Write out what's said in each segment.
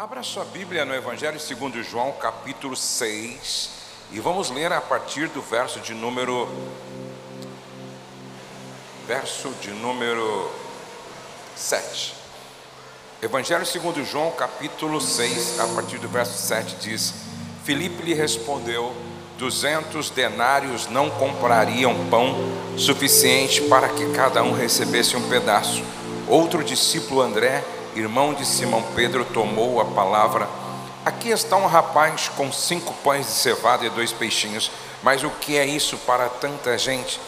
Abra sua Bíblia no Evangelho segundo João, capítulo 6, e vamos ler a partir do verso de número verso de número 7. Evangelho segundo João, capítulo 6, a partir do verso 7 diz: Filipe lhe respondeu: duzentos denários não comprariam pão suficiente para que cada um recebesse um pedaço. Outro discípulo, André, irmão de Simão Pedro, tomou a palavra. Aqui está um rapaz com cinco pães de cevada e dois peixinhos, mas o que é isso para tanta gente?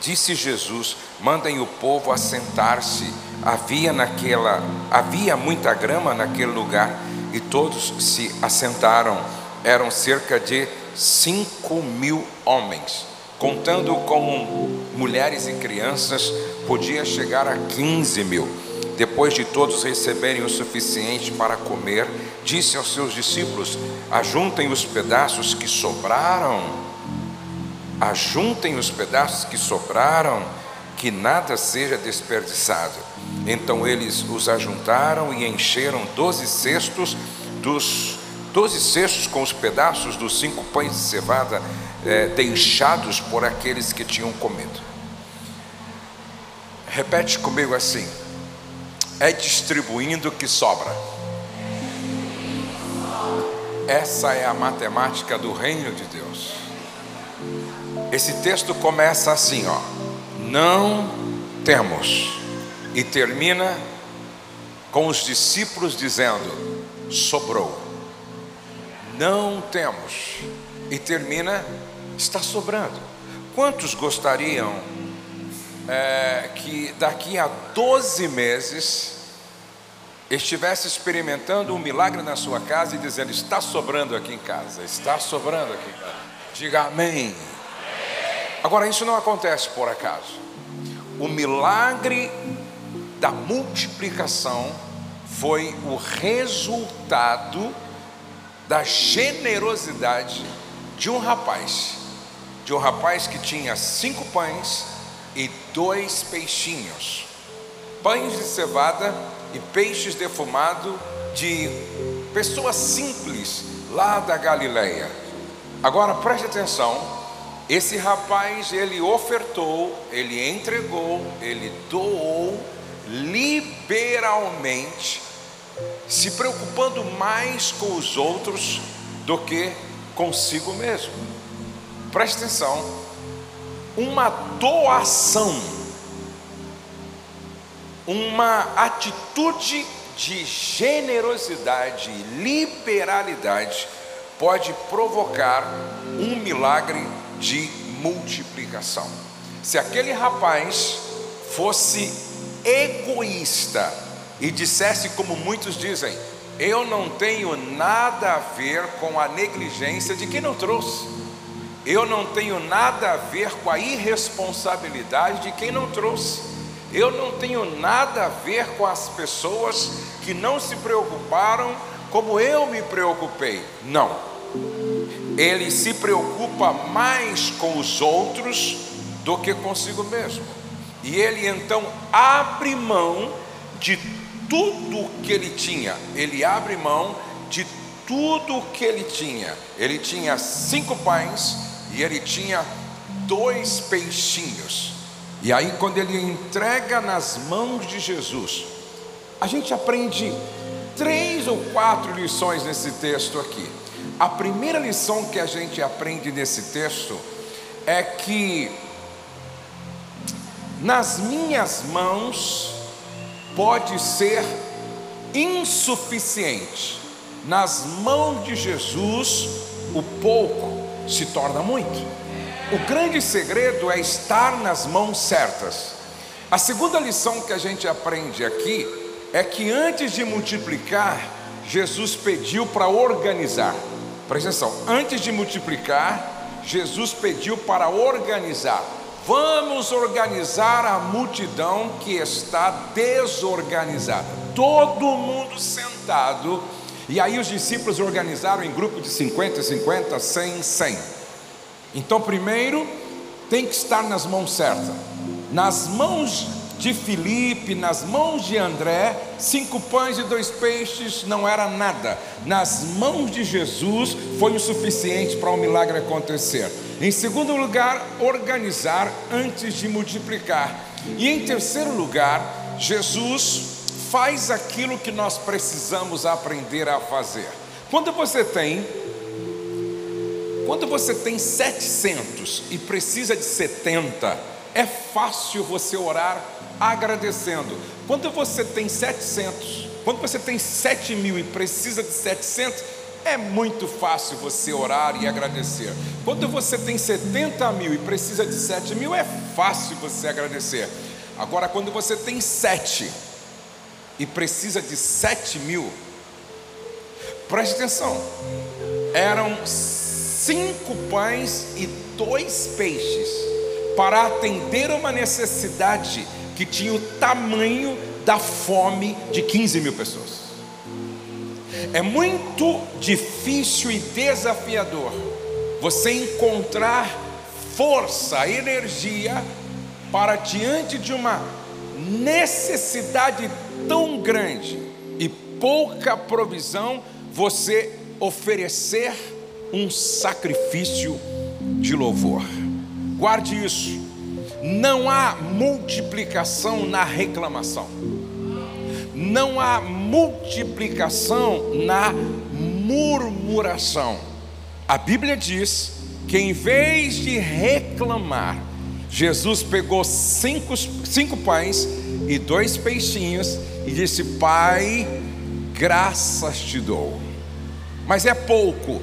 Disse Jesus: Mandem o povo assentar-se. Havia naquela, havia muita grama naquele lugar e todos se assentaram. Eram cerca de cinco mil homens, contando com mulheres e crianças, podia chegar a 15 mil. Depois de todos receberem o suficiente para comer, disse aos seus discípulos: Ajuntem os pedaços que sobraram, ajuntem os pedaços que sobraram, que nada seja desperdiçado. Então eles os ajuntaram e encheram doze cestos dos doze cestos com os pedaços dos cinco pães de cevada é, deixados por aqueles que tinham comido. Repete comigo assim: é distribuindo que sobra. Essa é a matemática do reino de Deus. Esse texto começa assim, ó. Não temos e termina com os discípulos dizendo: sobrou não temos. E termina, está sobrando. Quantos gostariam é, que daqui a 12 meses estivesse experimentando um milagre na sua casa e dizendo: está sobrando aqui em casa, está sobrando aqui em casa? Diga amém. Agora, isso não acontece por acaso. O milagre da multiplicação foi o resultado da generosidade de um rapaz, de um rapaz que tinha cinco pães e dois peixinhos, pães de cevada e peixes defumados de pessoas simples lá da Galileia. Agora preste atenção, esse rapaz ele ofertou, ele entregou, ele doou liberalmente se preocupando mais com os outros do que consigo mesmo. Preste atenção, uma doação, uma atitude de generosidade e liberalidade pode provocar um milagre de multiplicação. Se aquele rapaz fosse egoísta, e dissesse como muitos dizem: Eu não tenho nada a ver com a negligência de quem não trouxe. Eu não tenho nada a ver com a irresponsabilidade de quem não trouxe. Eu não tenho nada a ver com as pessoas que não se preocuparam como eu me preocupei. Não. Ele se preocupa mais com os outros do que consigo mesmo. E ele então abre mão de tudo que ele tinha, ele abre mão de tudo que ele tinha. Ele tinha cinco pães ele tinha dois peixinhos. E aí, quando ele entrega nas mãos de Jesus, a gente aprende três ou quatro lições nesse texto aqui. A primeira lição que a gente aprende nesse texto é que nas minhas mãos pode ser insuficiente. Nas mãos de Jesus, o pouco se torna muito. O grande segredo é estar nas mãos certas. A segunda lição que a gente aprende aqui é que antes de multiplicar, Jesus pediu para organizar. Presta atenção, antes de multiplicar, Jesus pediu para organizar. Vamos organizar a multidão que está desorganizada. Todo mundo sentado. E aí os discípulos organizaram em grupo de 50, 50, 100, 100. Então, primeiro, tem que estar nas mãos certas. Nas mãos de Filipe, nas mãos de André, cinco pães e dois peixes não era nada. Nas mãos de Jesus foi o suficiente para o milagre acontecer. Em segundo lugar, organizar antes de multiplicar. E em terceiro lugar, Jesus faz aquilo que nós precisamos aprender a fazer. Quando você tem quando você tem 700 e precisa de 70, é fácil você orar agradecendo. Quando você tem 700, quando você tem 7 mil e precisa de 700, é muito fácil você orar e agradecer. Quando você tem 70 mil e precisa de 7 mil, é fácil você agradecer. Agora, quando você tem 7 e precisa de 7 mil, preste atenção, eram cinco pães e dois peixes para atender uma necessidade que tinha o tamanho da fome de 15 mil pessoas. É muito difícil e desafiador você encontrar força, energia para diante de uma necessidade tão grande e pouca provisão, você oferecer um sacrifício de louvor. Guarde isso. Não há multiplicação na reclamação. Não há multiplicação na murmuração. A Bíblia diz que em vez de reclamar, Jesus pegou cinco, cinco pães e dois peixinhos e disse: Pai, graças te dou. Mas é pouco,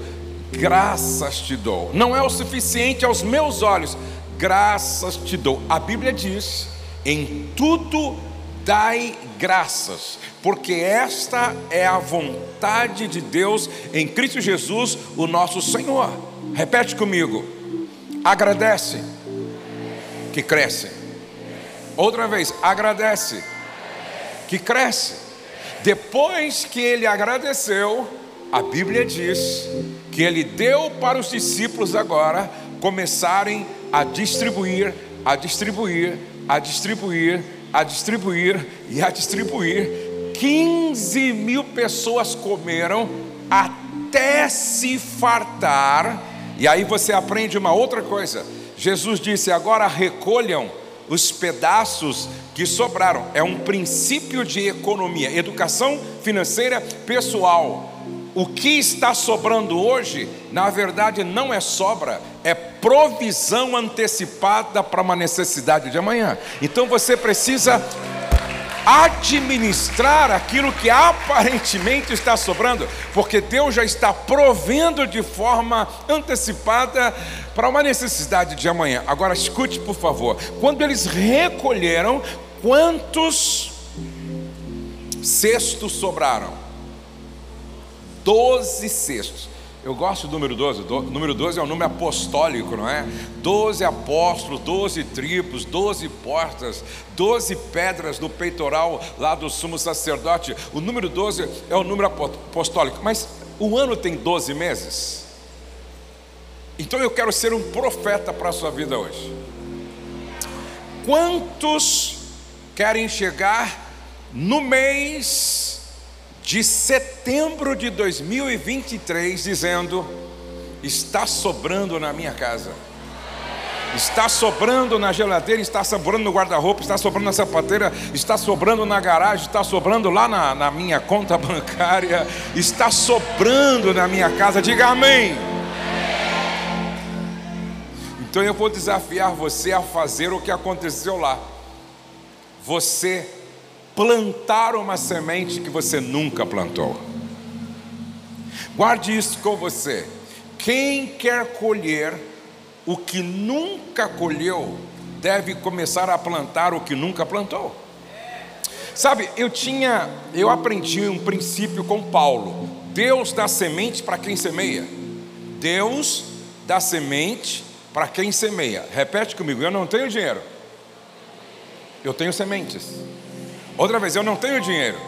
graças te dou. Não é o suficiente aos meus olhos, graças te dou. A Bíblia diz: em tudo dai graças, porque esta é a vontade de Deus em Cristo Jesus, o nosso Senhor. Repete comigo: agradece, que cresce. Outra vez, agradece, que cresce. Depois que ele agradeceu, a Bíblia diz que ele deu para os discípulos agora começarem a distribuir, a distribuir, a distribuir, a distribuir e a distribuir. 15 mil pessoas comeram até se fartar. E aí você aprende uma outra coisa. Jesus disse: agora recolham os pedaços que sobraram. É um princípio de economia, educação financeira pessoal. O que está sobrando hoje, na verdade, não é sobra, é provisão antecipada para uma necessidade de amanhã. Então você precisa administrar aquilo que aparentemente está sobrando, porque Deus já está provendo de forma antecipada para uma necessidade de amanhã. Agora escute, por favor. Quando eles recolheram, quantos cestos sobraram? Doze cestos. Eu gosto do número 12. O número 12 é um número apostólico, não é? Doze apóstolos, doze tribos, doze portas, doze pedras no peitoral lá do sumo sacerdote. O número 12 é o número apostólico. Mas o ano tem 12 meses. Então eu quero ser um profeta para a sua vida hoje. Quantos querem chegar no mês de setembro de 2023, dizendo: está sobrando na minha casa, está sobrando na geladeira, está sobrando no guarda-roupa, está sobrando na sapateira, está sobrando na garagem, está sobrando lá na, na minha conta bancária, está sobrando na minha casa. Diga amém. Então eu vou desafiar você a fazer o que aconteceu lá. Você plantar uma semente que você nunca plantou. Guarde isso com você. Quem quer colher o que nunca colheu, deve começar a plantar o que nunca plantou. Sabe, eu tinha, eu aprendi um princípio com Paulo. Deus dá semente para quem semeia. Deus dá semente para quem semeia. Repete comigo, eu não tenho dinheiro. Eu tenho sementes. Outra vez, eu não tenho dinheiro,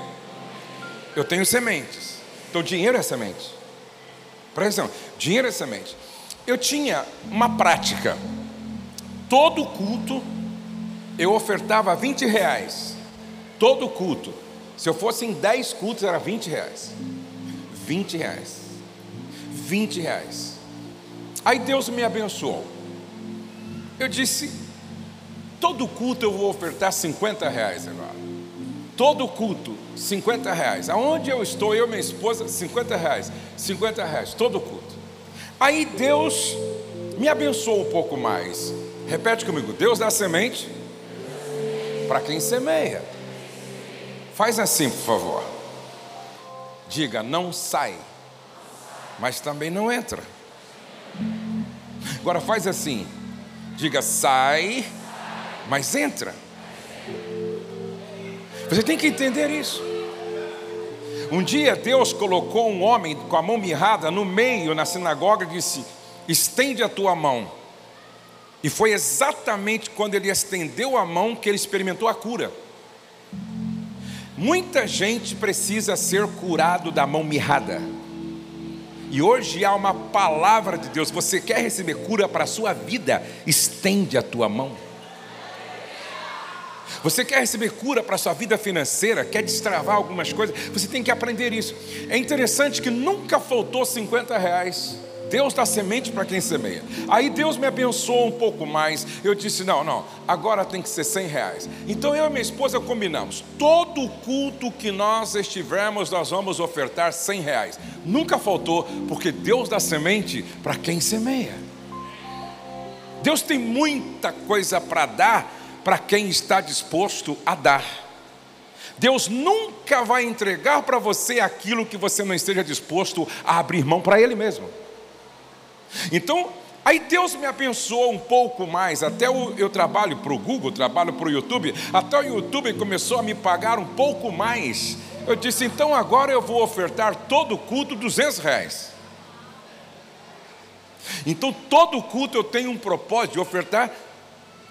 eu tenho sementes. Então, dinheiro é semente. Presta atenção, dinheiro é semente. Eu tinha uma prática, todo culto, eu ofertava 20 reais, todo culto. Se eu fosse em 10 cultos, era 20 reais. 20 reais. 20 reais. Aí Deus me abençoou. Eu disse: todo culto eu vou ofertar 50 reais agora. Todo culto, 50 reais. Aonde eu estou, eu e minha esposa, 50 reais. 50 reais, todo culto. Aí Deus me abençoou um pouco mais. Repete comigo: Deus dá semente para quem semeia. Faz assim, por favor. Diga: não sai, mas também não entra. Agora faz assim. Diga: sai, mas entra. Você tem que entender isso. Um dia Deus colocou um homem com a mão mirrada no meio na sinagoga e disse: estende a tua mão. E foi exatamente quando ele estendeu a mão que ele experimentou a cura. Muita gente precisa ser curado da mão mirrada. E hoje há uma palavra de Deus. Você quer receber cura para a sua vida? Estende a tua mão. Você quer receber cura para a sua vida financeira? Quer destravar algumas coisas? Você tem que aprender isso. É interessante que nunca faltou 50 reais. Deus dá semente para quem semeia. Aí Deus me abençoou um pouco mais. Eu disse: não, não, agora tem que ser 100 reais. Então eu e minha esposa combinamos: todo culto que nós estivermos, nós vamos ofertar 100 reais. Nunca faltou, porque Deus dá semente para quem semeia. Deus tem muita coisa para dar para quem está disposto a dar. Deus nunca vai entregar para você aquilo que você não esteja disposto a abrir mão para Ele mesmo. Então, aí Deus me abençoou um pouco mais. Até eu, eu trabalho para o Google, trabalho para o YouTube. Até o YouTube começou a me pagar um pouco mais. Eu disse, então agora eu vou ofertar todo culto 200 reais. Então todo culto eu tenho um propósito de ofertar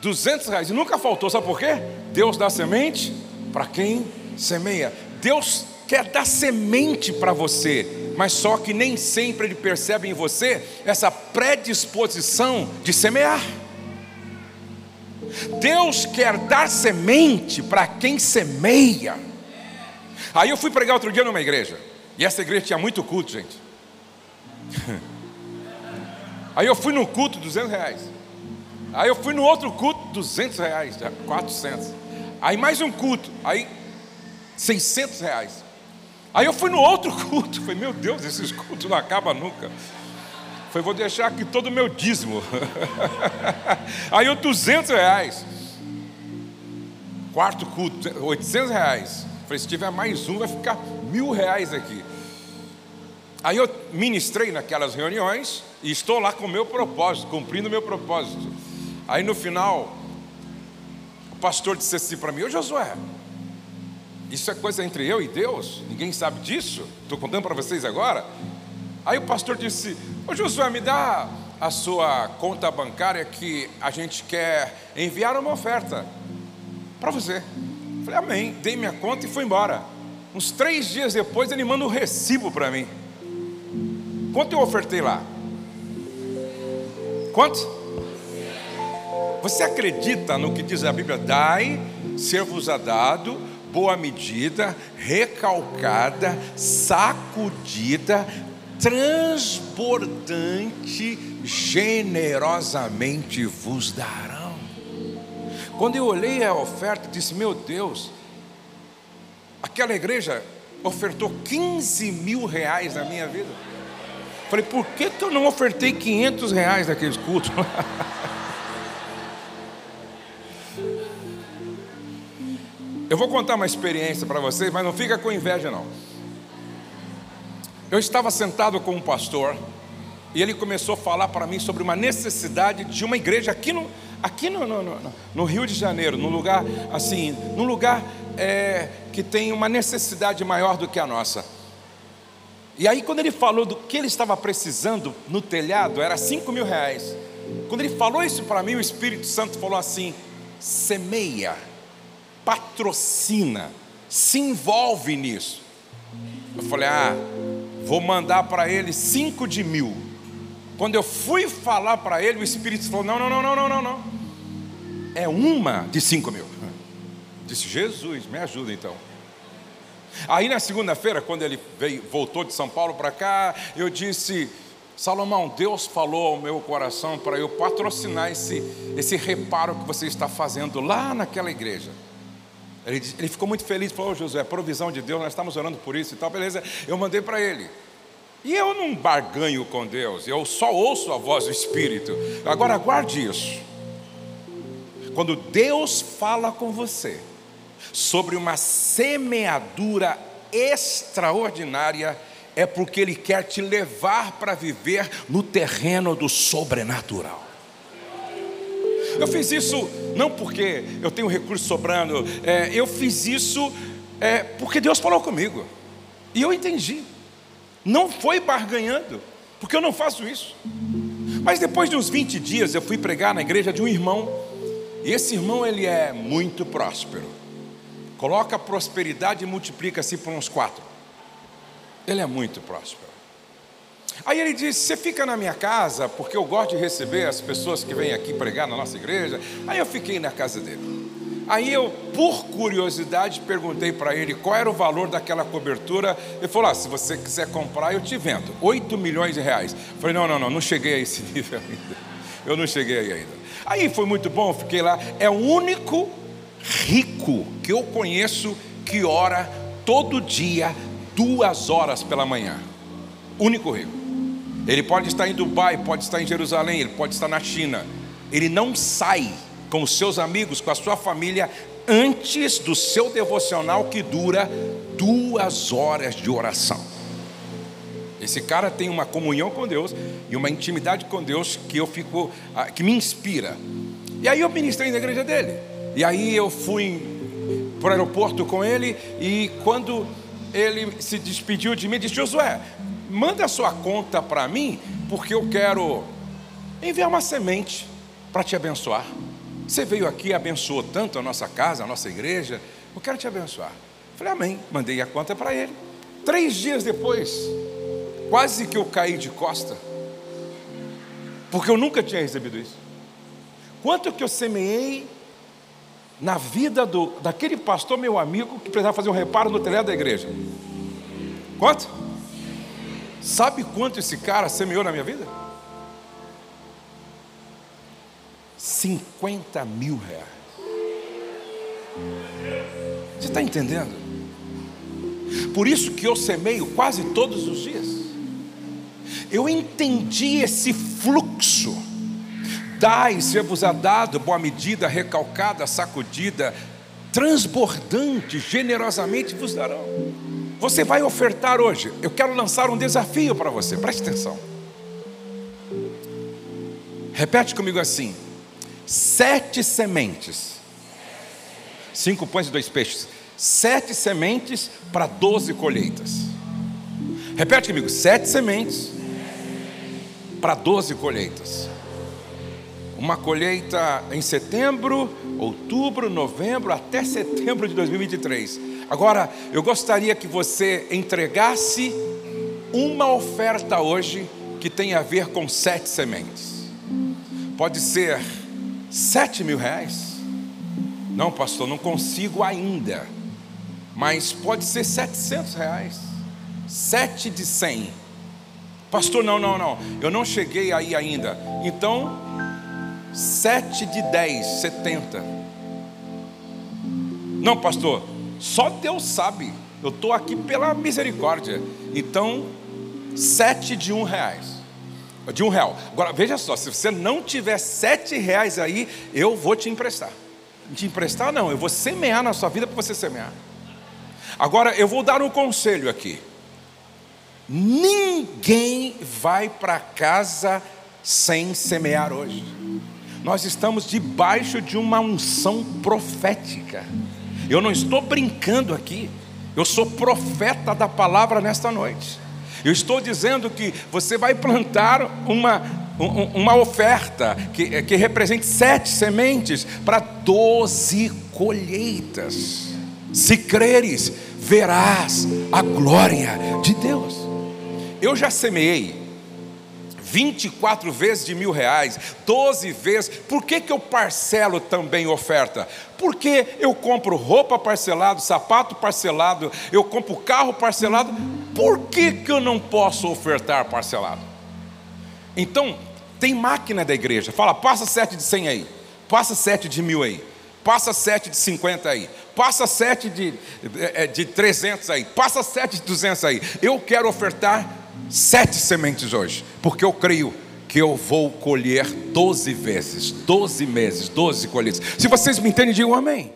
200 reais. E nunca faltou, sabe por quê? Deus dá semente para quem semeia. Deus quer dar semente para você, mas só que nem sempre Ele percebe em você essa predisposição de semear. Deus quer dar semente para quem semeia. Aí eu fui pregar outro dia numa igreja, e essa igreja tinha muito culto, gente. Aí eu fui no culto, 200 reais. Aí eu fui no outro culto, 200 reais, 400. Aí mais um culto, aí 600 reais. Aí eu fui no outro culto, falei, meu Deus, esses cultos não acabam nunca. Falei, vou deixar aqui todo o meu dízimo. Aí eu 200 reais. Quarto culto, 800 reais. Falei, se tiver mais um, vai ficar mil reais aqui. Aí eu ministrei naquelas reuniões e estou lá com o meu propósito, cumprindo o meu propósito. Aí no final, o pastor disse assim para mim: Ô Josué, isso é coisa entre eu e Deus, ninguém sabe disso, estou contando para vocês agora. Aí o pastor disse: Ô Josué, me dá a sua conta bancária que a gente quer enviar uma oferta para você. Falei, amém. Dei minha conta e fui embora. Uns três dias depois ele manda um recibo para mim. Quanto eu ofertei lá? Quanto? Você acredita no que diz a Bíblia? Dai, ser-vos-á dado, boa medida, recalcada, sacudida, transbordante, generosamente vos darão. Quando eu olhei a oferta, disse: Meu Deus, aquela igreja ofertou 15 mil reais na minha vida. Falei, por que, que eu não ofertei 500 reais naqueles cultos? Eu vou contar uma experiência para vocês, mas não fica com inveja não. Eu estava sentado com um pastor e ele começou a falar para mim sobre uma necessidade de uma igreja aqui no, aqui no, no, no, no Rio de Janeiro, num lugar assim, num lugar é, que tem uma necessidade maior do que a nossa. E aí quando ele falou do que ele estava precisando no telhado, era 5 mil reais. Quando ele falou isso para mim, o Espírito Santo falou assim: semeia patrocina, se envolve nisso. Eu falei, ah, vou mandar para ele cinco de mil. Quando eu fui falar para ele, o Espírito falou: não, não, não, não, não, não, não. é uma de cinco mil. Disse, Jesus, me ajuda então. Aí na segunda-feira, quando ele veio, voltou de São Paulo para cá, eu disse, Salomão, Deus falou ao meu coração para eu patrocinar esse, esse reparo que você está fazendo lá naquela igreja. Ele, ele ficou muito feliz, falou, oh, Josué, provisão de Deus, nós estamos orando por isso e tal, beleza. Eu mandei para ele. E eu não barganho com Deus, eu só ouço a voz do Espírito. Agora guarde isso. Quando Deus fala com você sobre uma semeadura extraordinária, é porque Ele quer te levar para viver no terreno do sobrenatural. Eu fiz isso não porque eu tenho recurso sobrando, é, eu fiz isso é, porque Deus falou comigo. E eu entendi. Não foi barganhando, porque eu não faço isso. Mas depois de uns 20 dias eu fui pregar na igreja de um irmão, e esse irmão ele é muito próspero. Coloca prosperidade e multiplica-se por uns quatro. Ele é muito próspero. Aí ele disse: Você fica na minha casa, porque eu gosto de receber as pessoas que vêm aqui pregar na nossa igreja. Aí eu fiquei na casa dele. Aí eu, por curiosidade, perguntei para ele qual era o valor daquela cobertura. Ele falou: ah, se você quiser comprar, eu te vendo. 8 milhões de reais. Eu falei: não, não, não, não cheguei a esse nível ainda. Eu não cheguei aí ainda. Aí foi muito bom, fiquei lá. É o único rico que eu conheço que ora todo dia, duas horas pela manhã. Único rico. Ele pode estar em Dubai, pode estar em Jerusalém, ele pode estar na China. Ele não sai com os seus amigos, com a sua família, antes do seu devocional que dura duas horas de oração. Esse cara tem uma comunhão com Deus e uma intimidade com Deus que eu fico, ah, que me inspira. E aí eu ministrei na igreja dele. E aí eu fui para o aeroporto com ele e quando ele se despediu de mim, disse: Josué, manda a sua conta para mim, porque eu quero enviar uma semente para te abençoar. Você veio aqui e abençoou tanto a nossa casa, a nossa igreja. Eu quero te abençoar. Falei, amém. Mandei a conta para ele. Três dias depois, quase que eu caí de costa, porque eu nunca tinha recebido isso. Quanto que eu semeei na vida do, daquele pastor, meu amigo, que precisava fazer um reparo no telhado da igreja? Quanto? Sabe quanto esse cara semeou na minha vida? 50 mil reais. Você está entendendo? Por isso que eu semeio quase todos os dias. Eu entendi esse fluxo. Dai, ser-vos a dado, boa medida, recalcada, sacudida, transbordante, generosamente vos darão. Você vai ofertar hoje. Eu quero lançar um desafio para você, preste atenção. Repete comigo assim: sete sementes. Cinco pães e dois peixes. Sete sementes para doze colheitas. Repete comigo: sete sementes para doze colheitas. Uma colheita em setembro, outubro, novembro, até setembro de 2023. Agora, eu gostaria que você entregasse uma oferta hoje que tem a ver com sete sementes. Pode ser Sete mil reais? Não, pastor, não consigo ainda. Mas pode ser setecentos reais. Sete de cem. Pastor, não, não, não. Eu não cheguei aí ainda. Então, sete de dez, setenta. Não, pastor. Só Deus sabe. Eu estou aqui pela misericórdia. Então, sete de um reais de um real. Agora, veja só, se você não tiver sete reais aí, eu vou te emprestar. Te emprestar não, eu vou semear na sua vida para você semear. Agora, eu vou dar um conselho aqui. Ninguém vai para casa sem semear hoje. Nós estamos debaixo de uma unção profética. Eu não estou brincando aqui. Eu sou profeta da palavra nesta noite. Eu estou dizendo que você vai plantar uma, uma oferta que, que represente sete sementes para doze colheitas. Se creres, verás a glória de Deus. Eu já semeei 24 vezes de mil reais, 12 vezes. Por que, que eu parcelo também oferta? Porque eu compro roupa parcelado, sapato parcelado, eu compro carro parcelado. Por que, que eu não posso ofertar parcelado? Então, tem máquina da igreja. Fala, passa sete de cem aí, passa sete de mil aí, passa sete de cinquenta aí, passa sete de, é, de 300 aí, passa sete de 200 aí. Eu quero ofertar sete sementes hoje, porque eu creio que eu vou colher 12 vezes, 12 meses, 12 colheitas. Se vocês me entendem, digam amém.